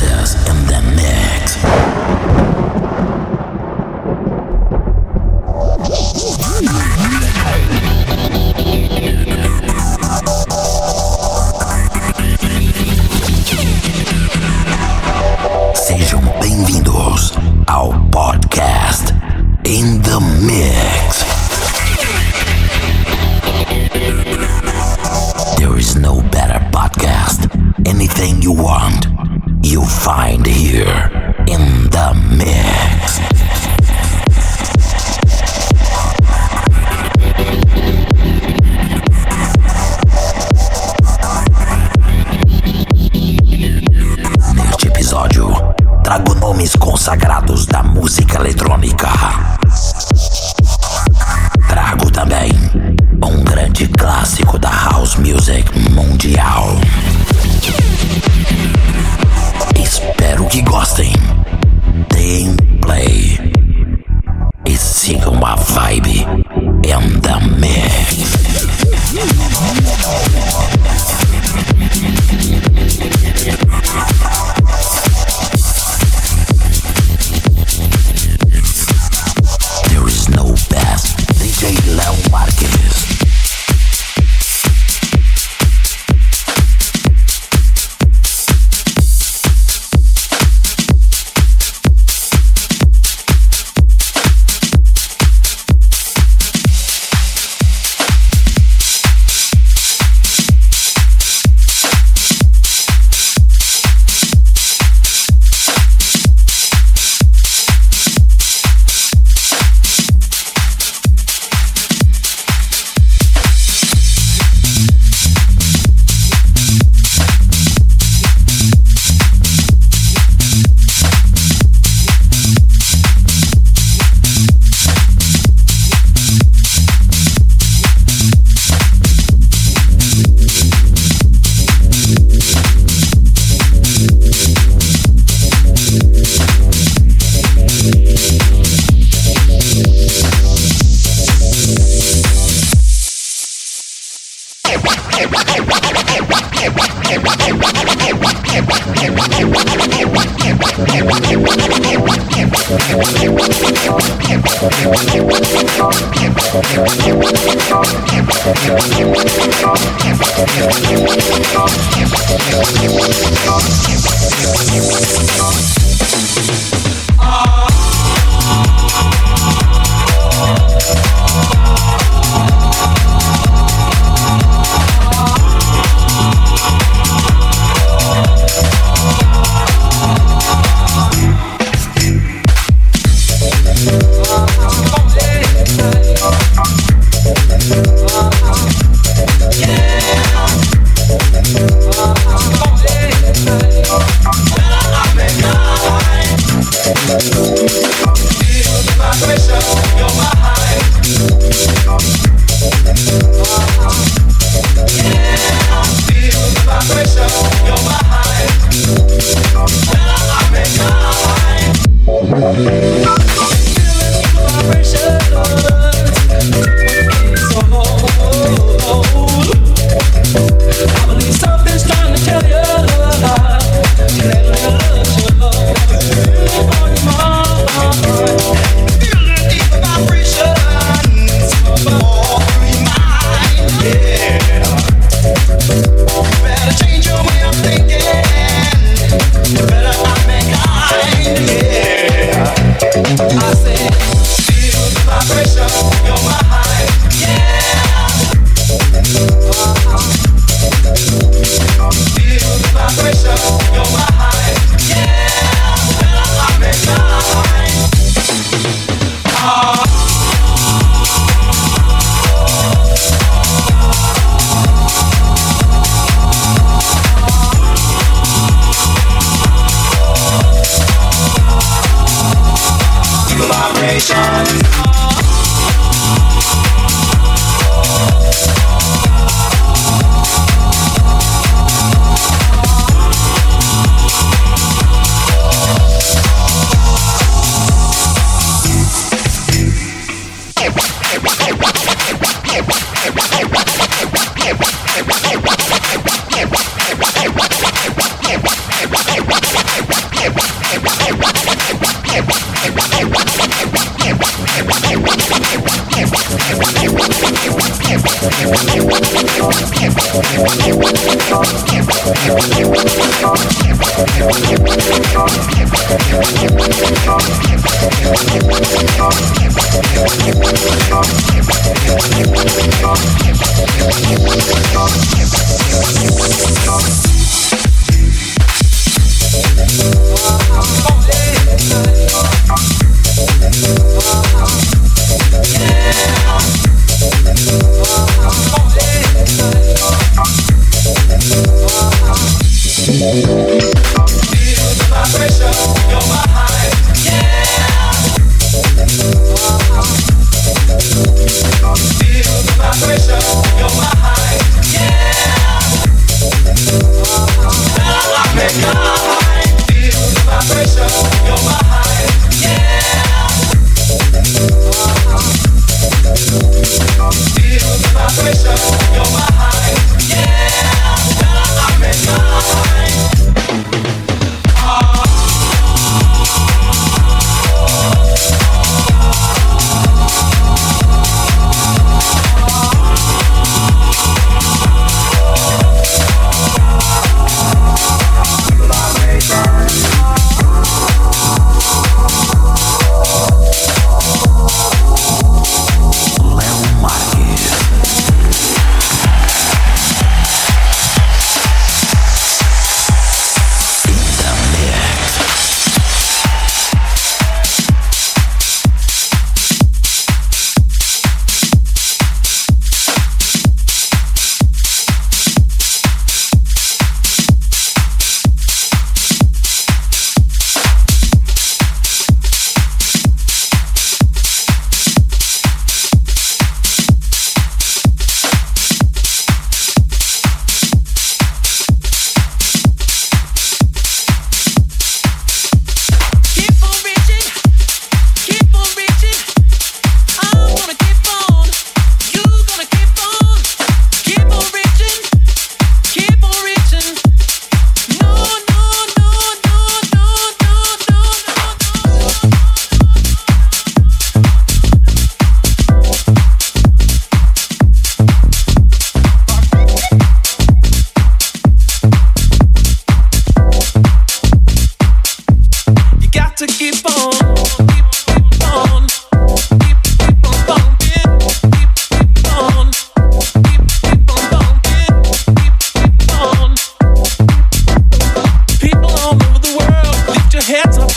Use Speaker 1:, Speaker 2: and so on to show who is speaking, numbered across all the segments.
Speaker 1: In the mix. Consagrados da música eletrônica.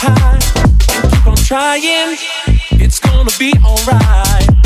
Speaker 1: high and keep on trying. It's gonna be alright.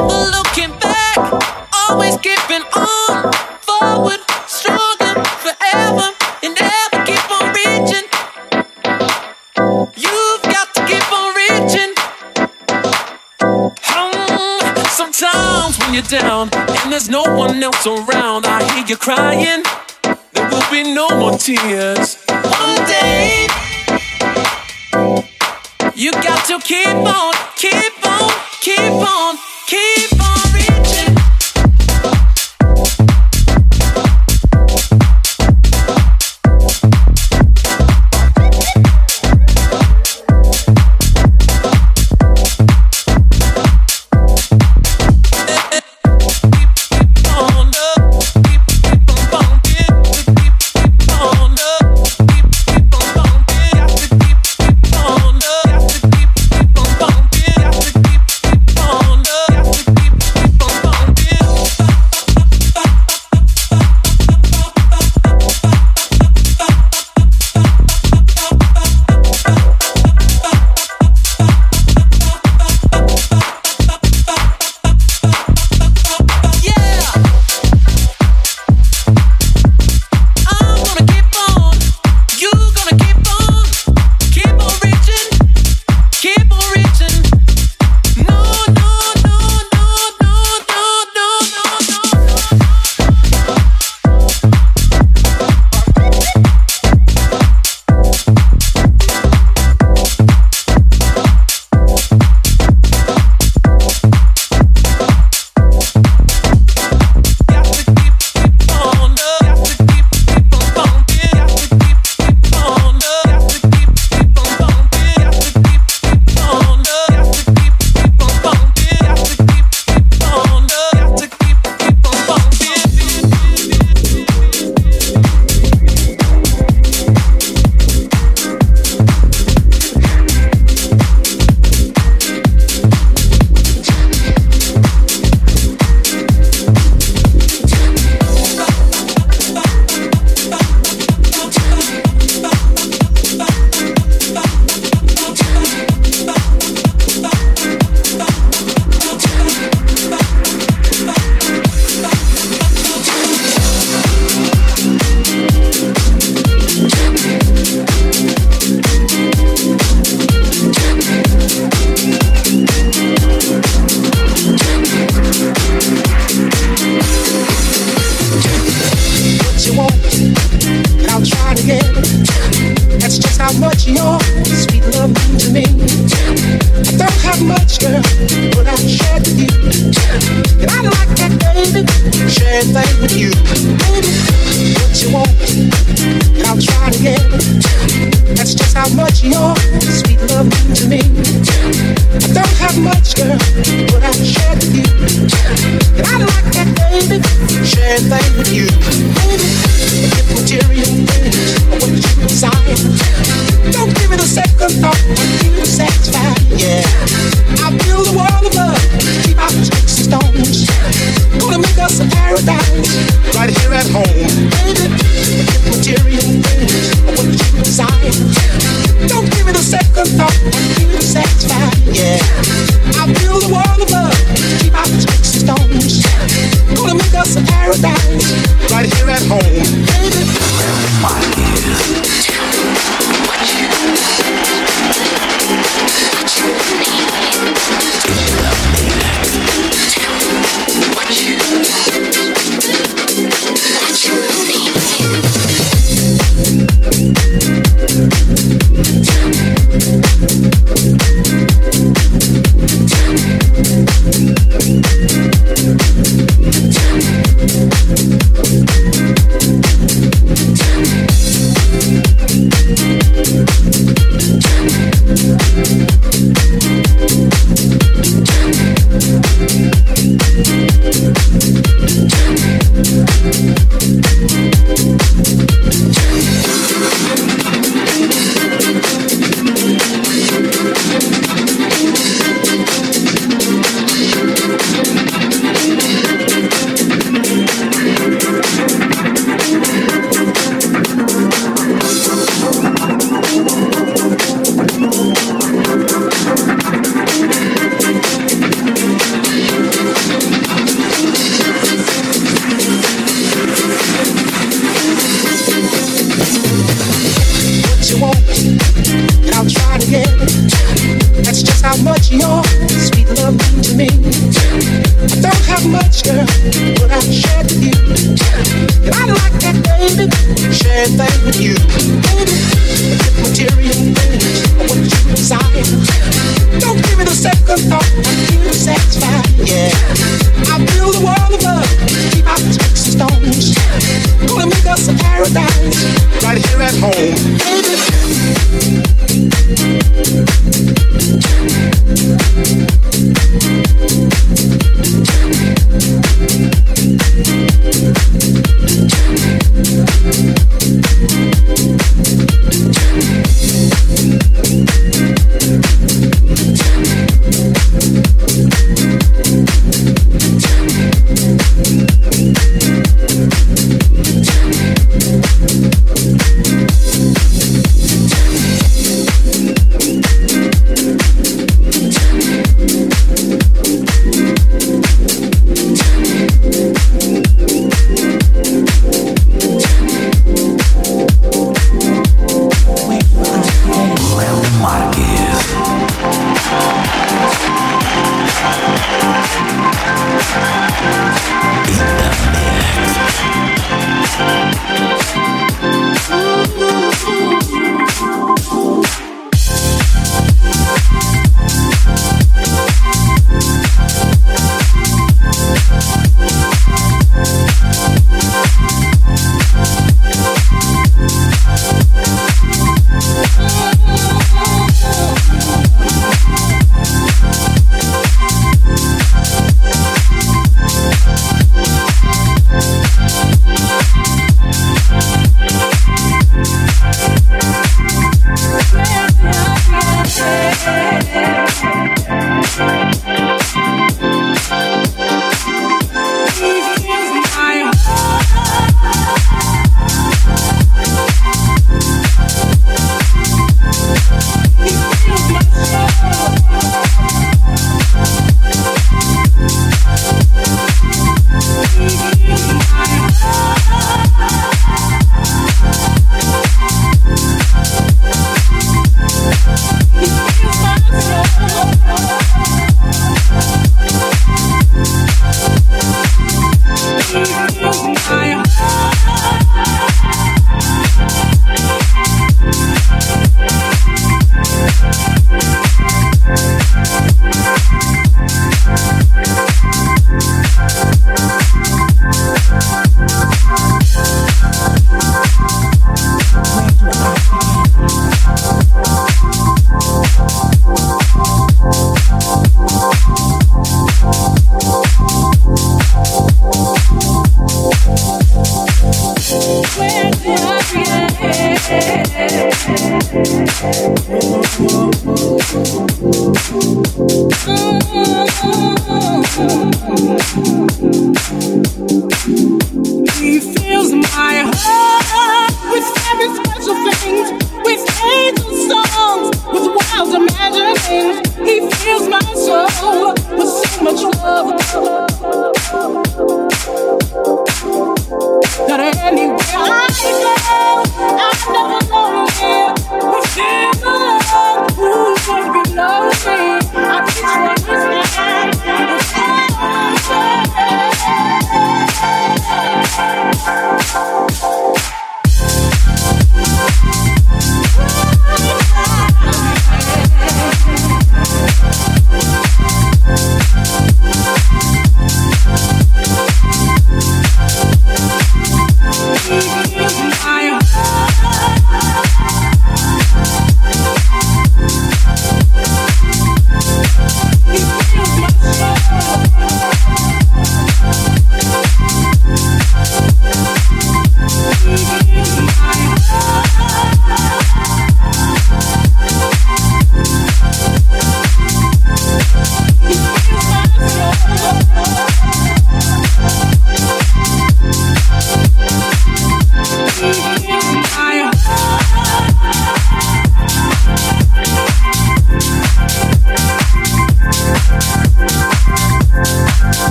Speaker 1: never looking back, always keeping on, forward, stronger, forever, and never keep on reaching. You've got to keep on
Speaker 2: reaching. Sometimes when you're down and there's no one else around, I hear you crying. There will be no more tears. One day, you got to keep on, keep on, keep on keep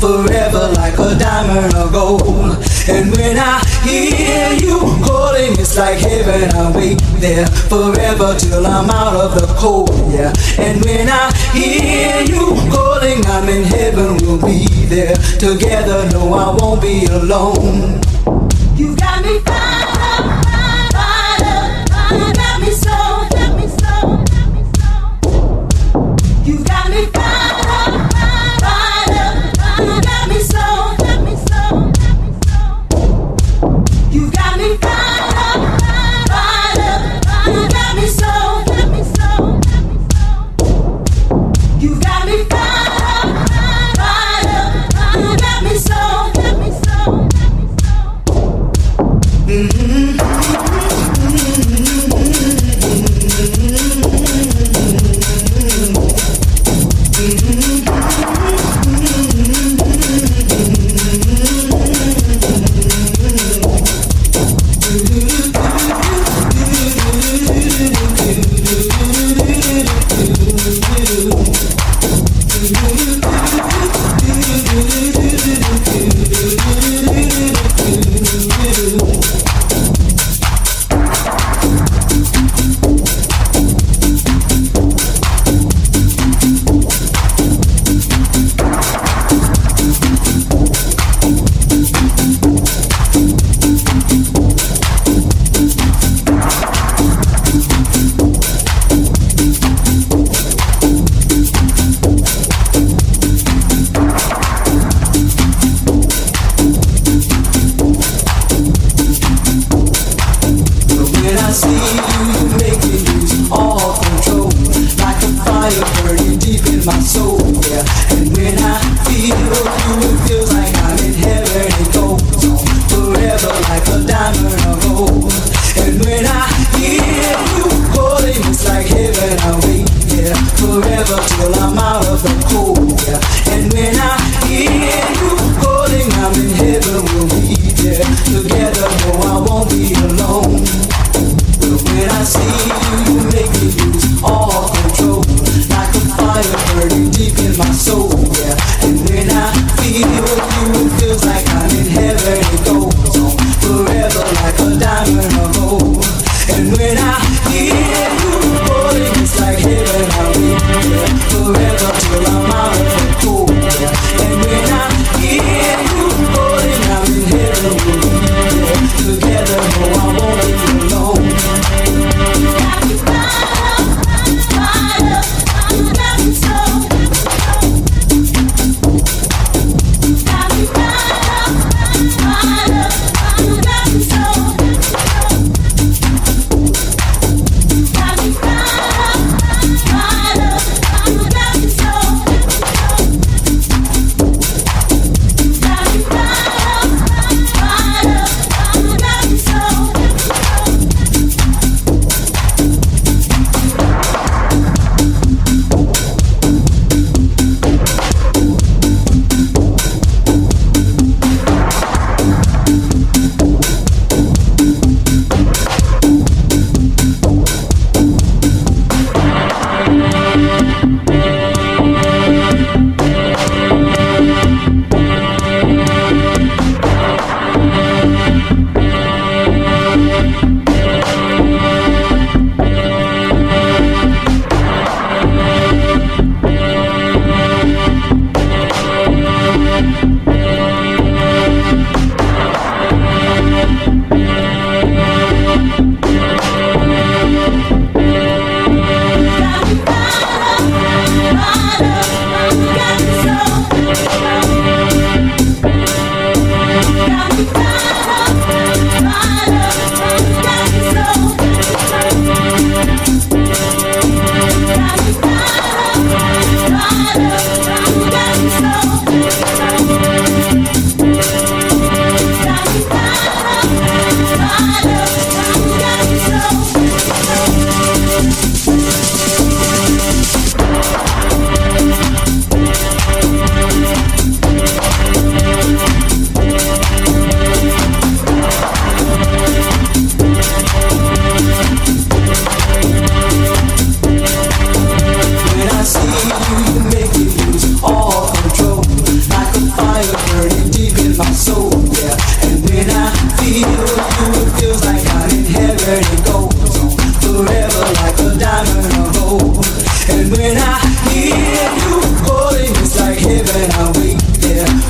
Speaker 1: forever like a diamond of gold. And when I hear you calling, it's like heaven. I wait there forever till I'm out of the cold. Yeah. And when I hear you calling, I'm in heaven. We'll be there together. No, I won't be alone. You got me.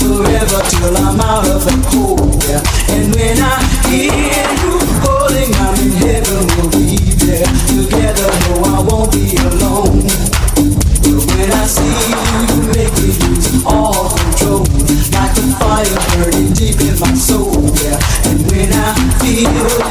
Speaker 1: forever till I'm out of the cold, Yeah. And when I hear you calling, I'm in heaven, we'll be there together. No, I won't be alone. But when I see you, make me lose all control, like a fire burning deep in my soul. Yeah. And when I feel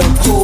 Speaker 1: so cool.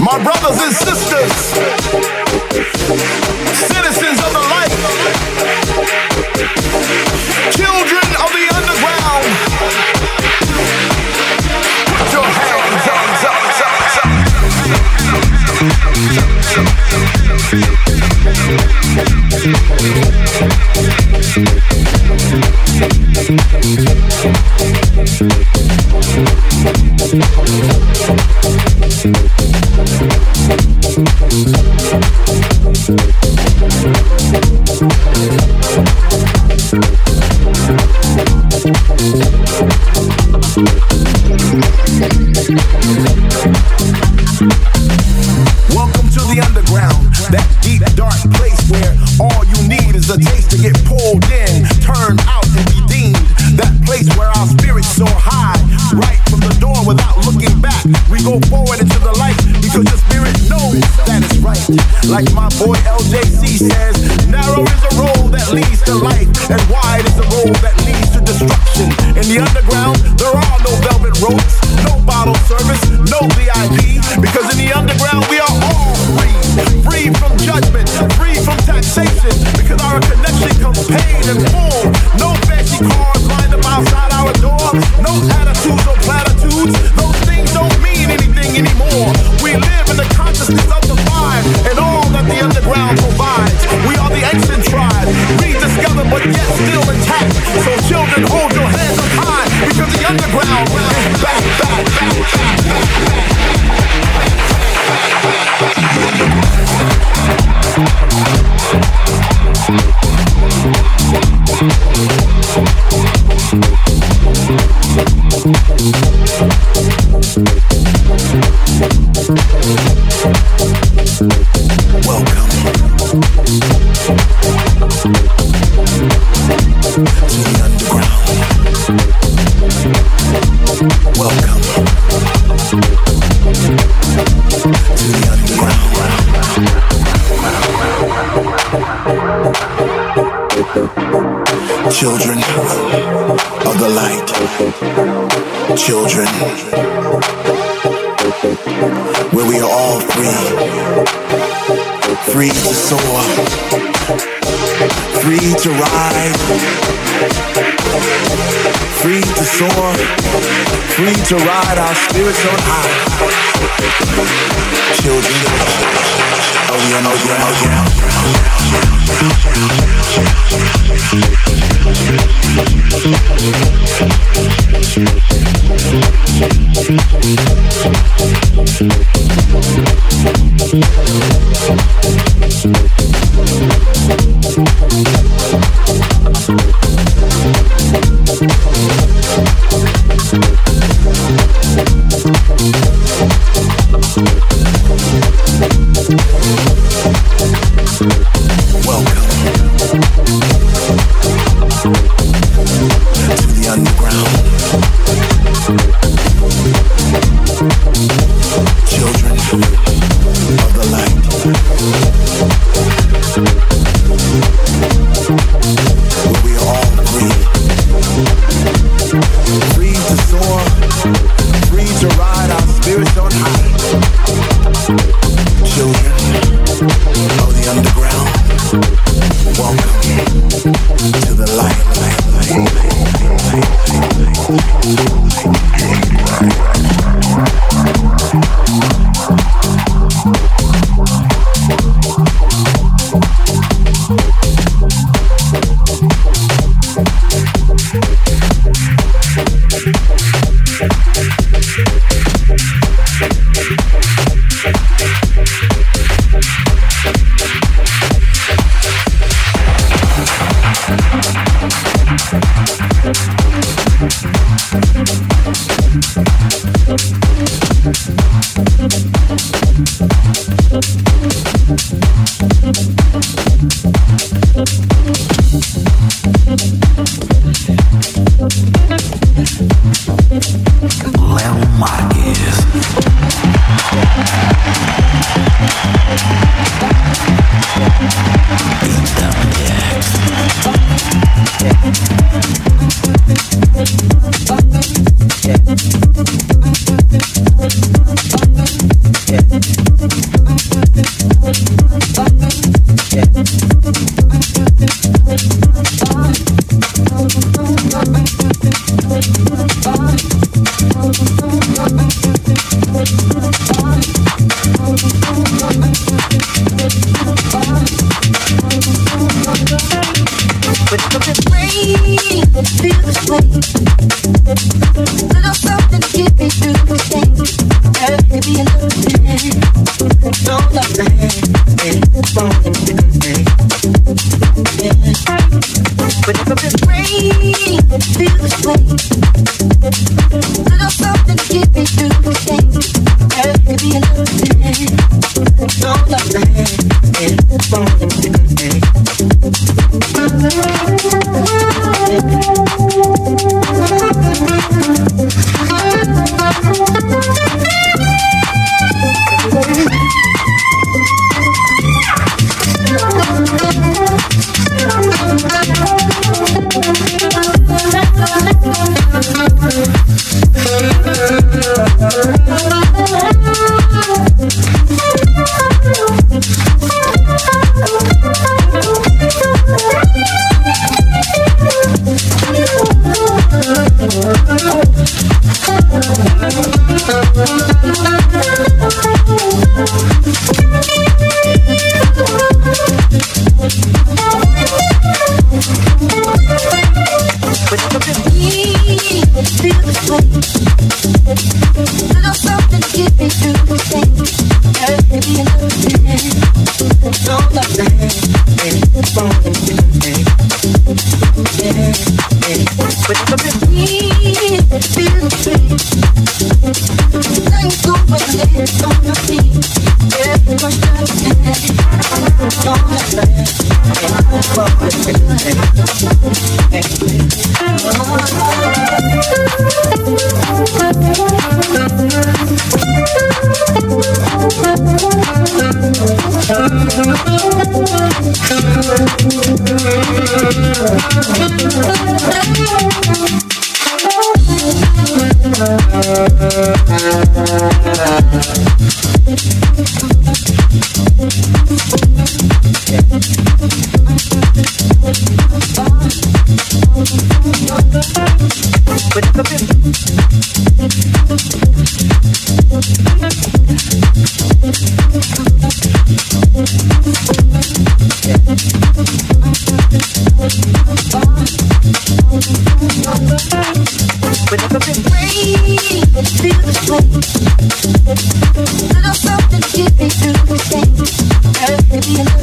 Speaker 1: my brothers and sisters, citizens of the light, children of the underground. Put your hands up, up, up,
Speaker 3: up. Welcome to the underground, that deep dark place where all
Speaker 1: you need is a taste. Like my boy LJC says, narrow is a road that leads to life, and wide is a road that leads to destruction. In the underground, there are no velvet ropes, no bottle service, no VIP. Children of the light. Children. Where we are all free. Free to soar. Free to ride free to soar, free
Speaker 3: to ride our spirits on high. Children of the underground. Thank Thank
Speaker 4: Tell me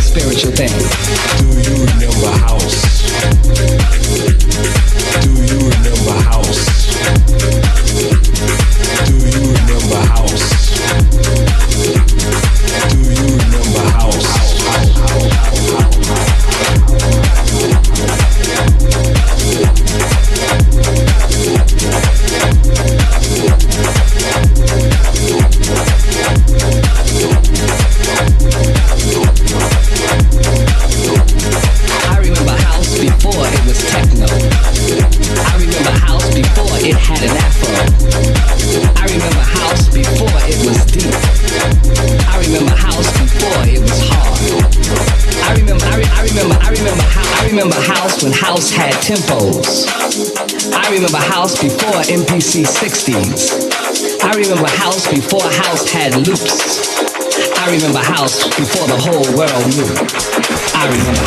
Speaker 1: spiritual thing.
Speaker 3: Do you know remember house?
Speaker 1: MPC 60s. I remember house before house had loops. I remember house before the whole world knew. I remember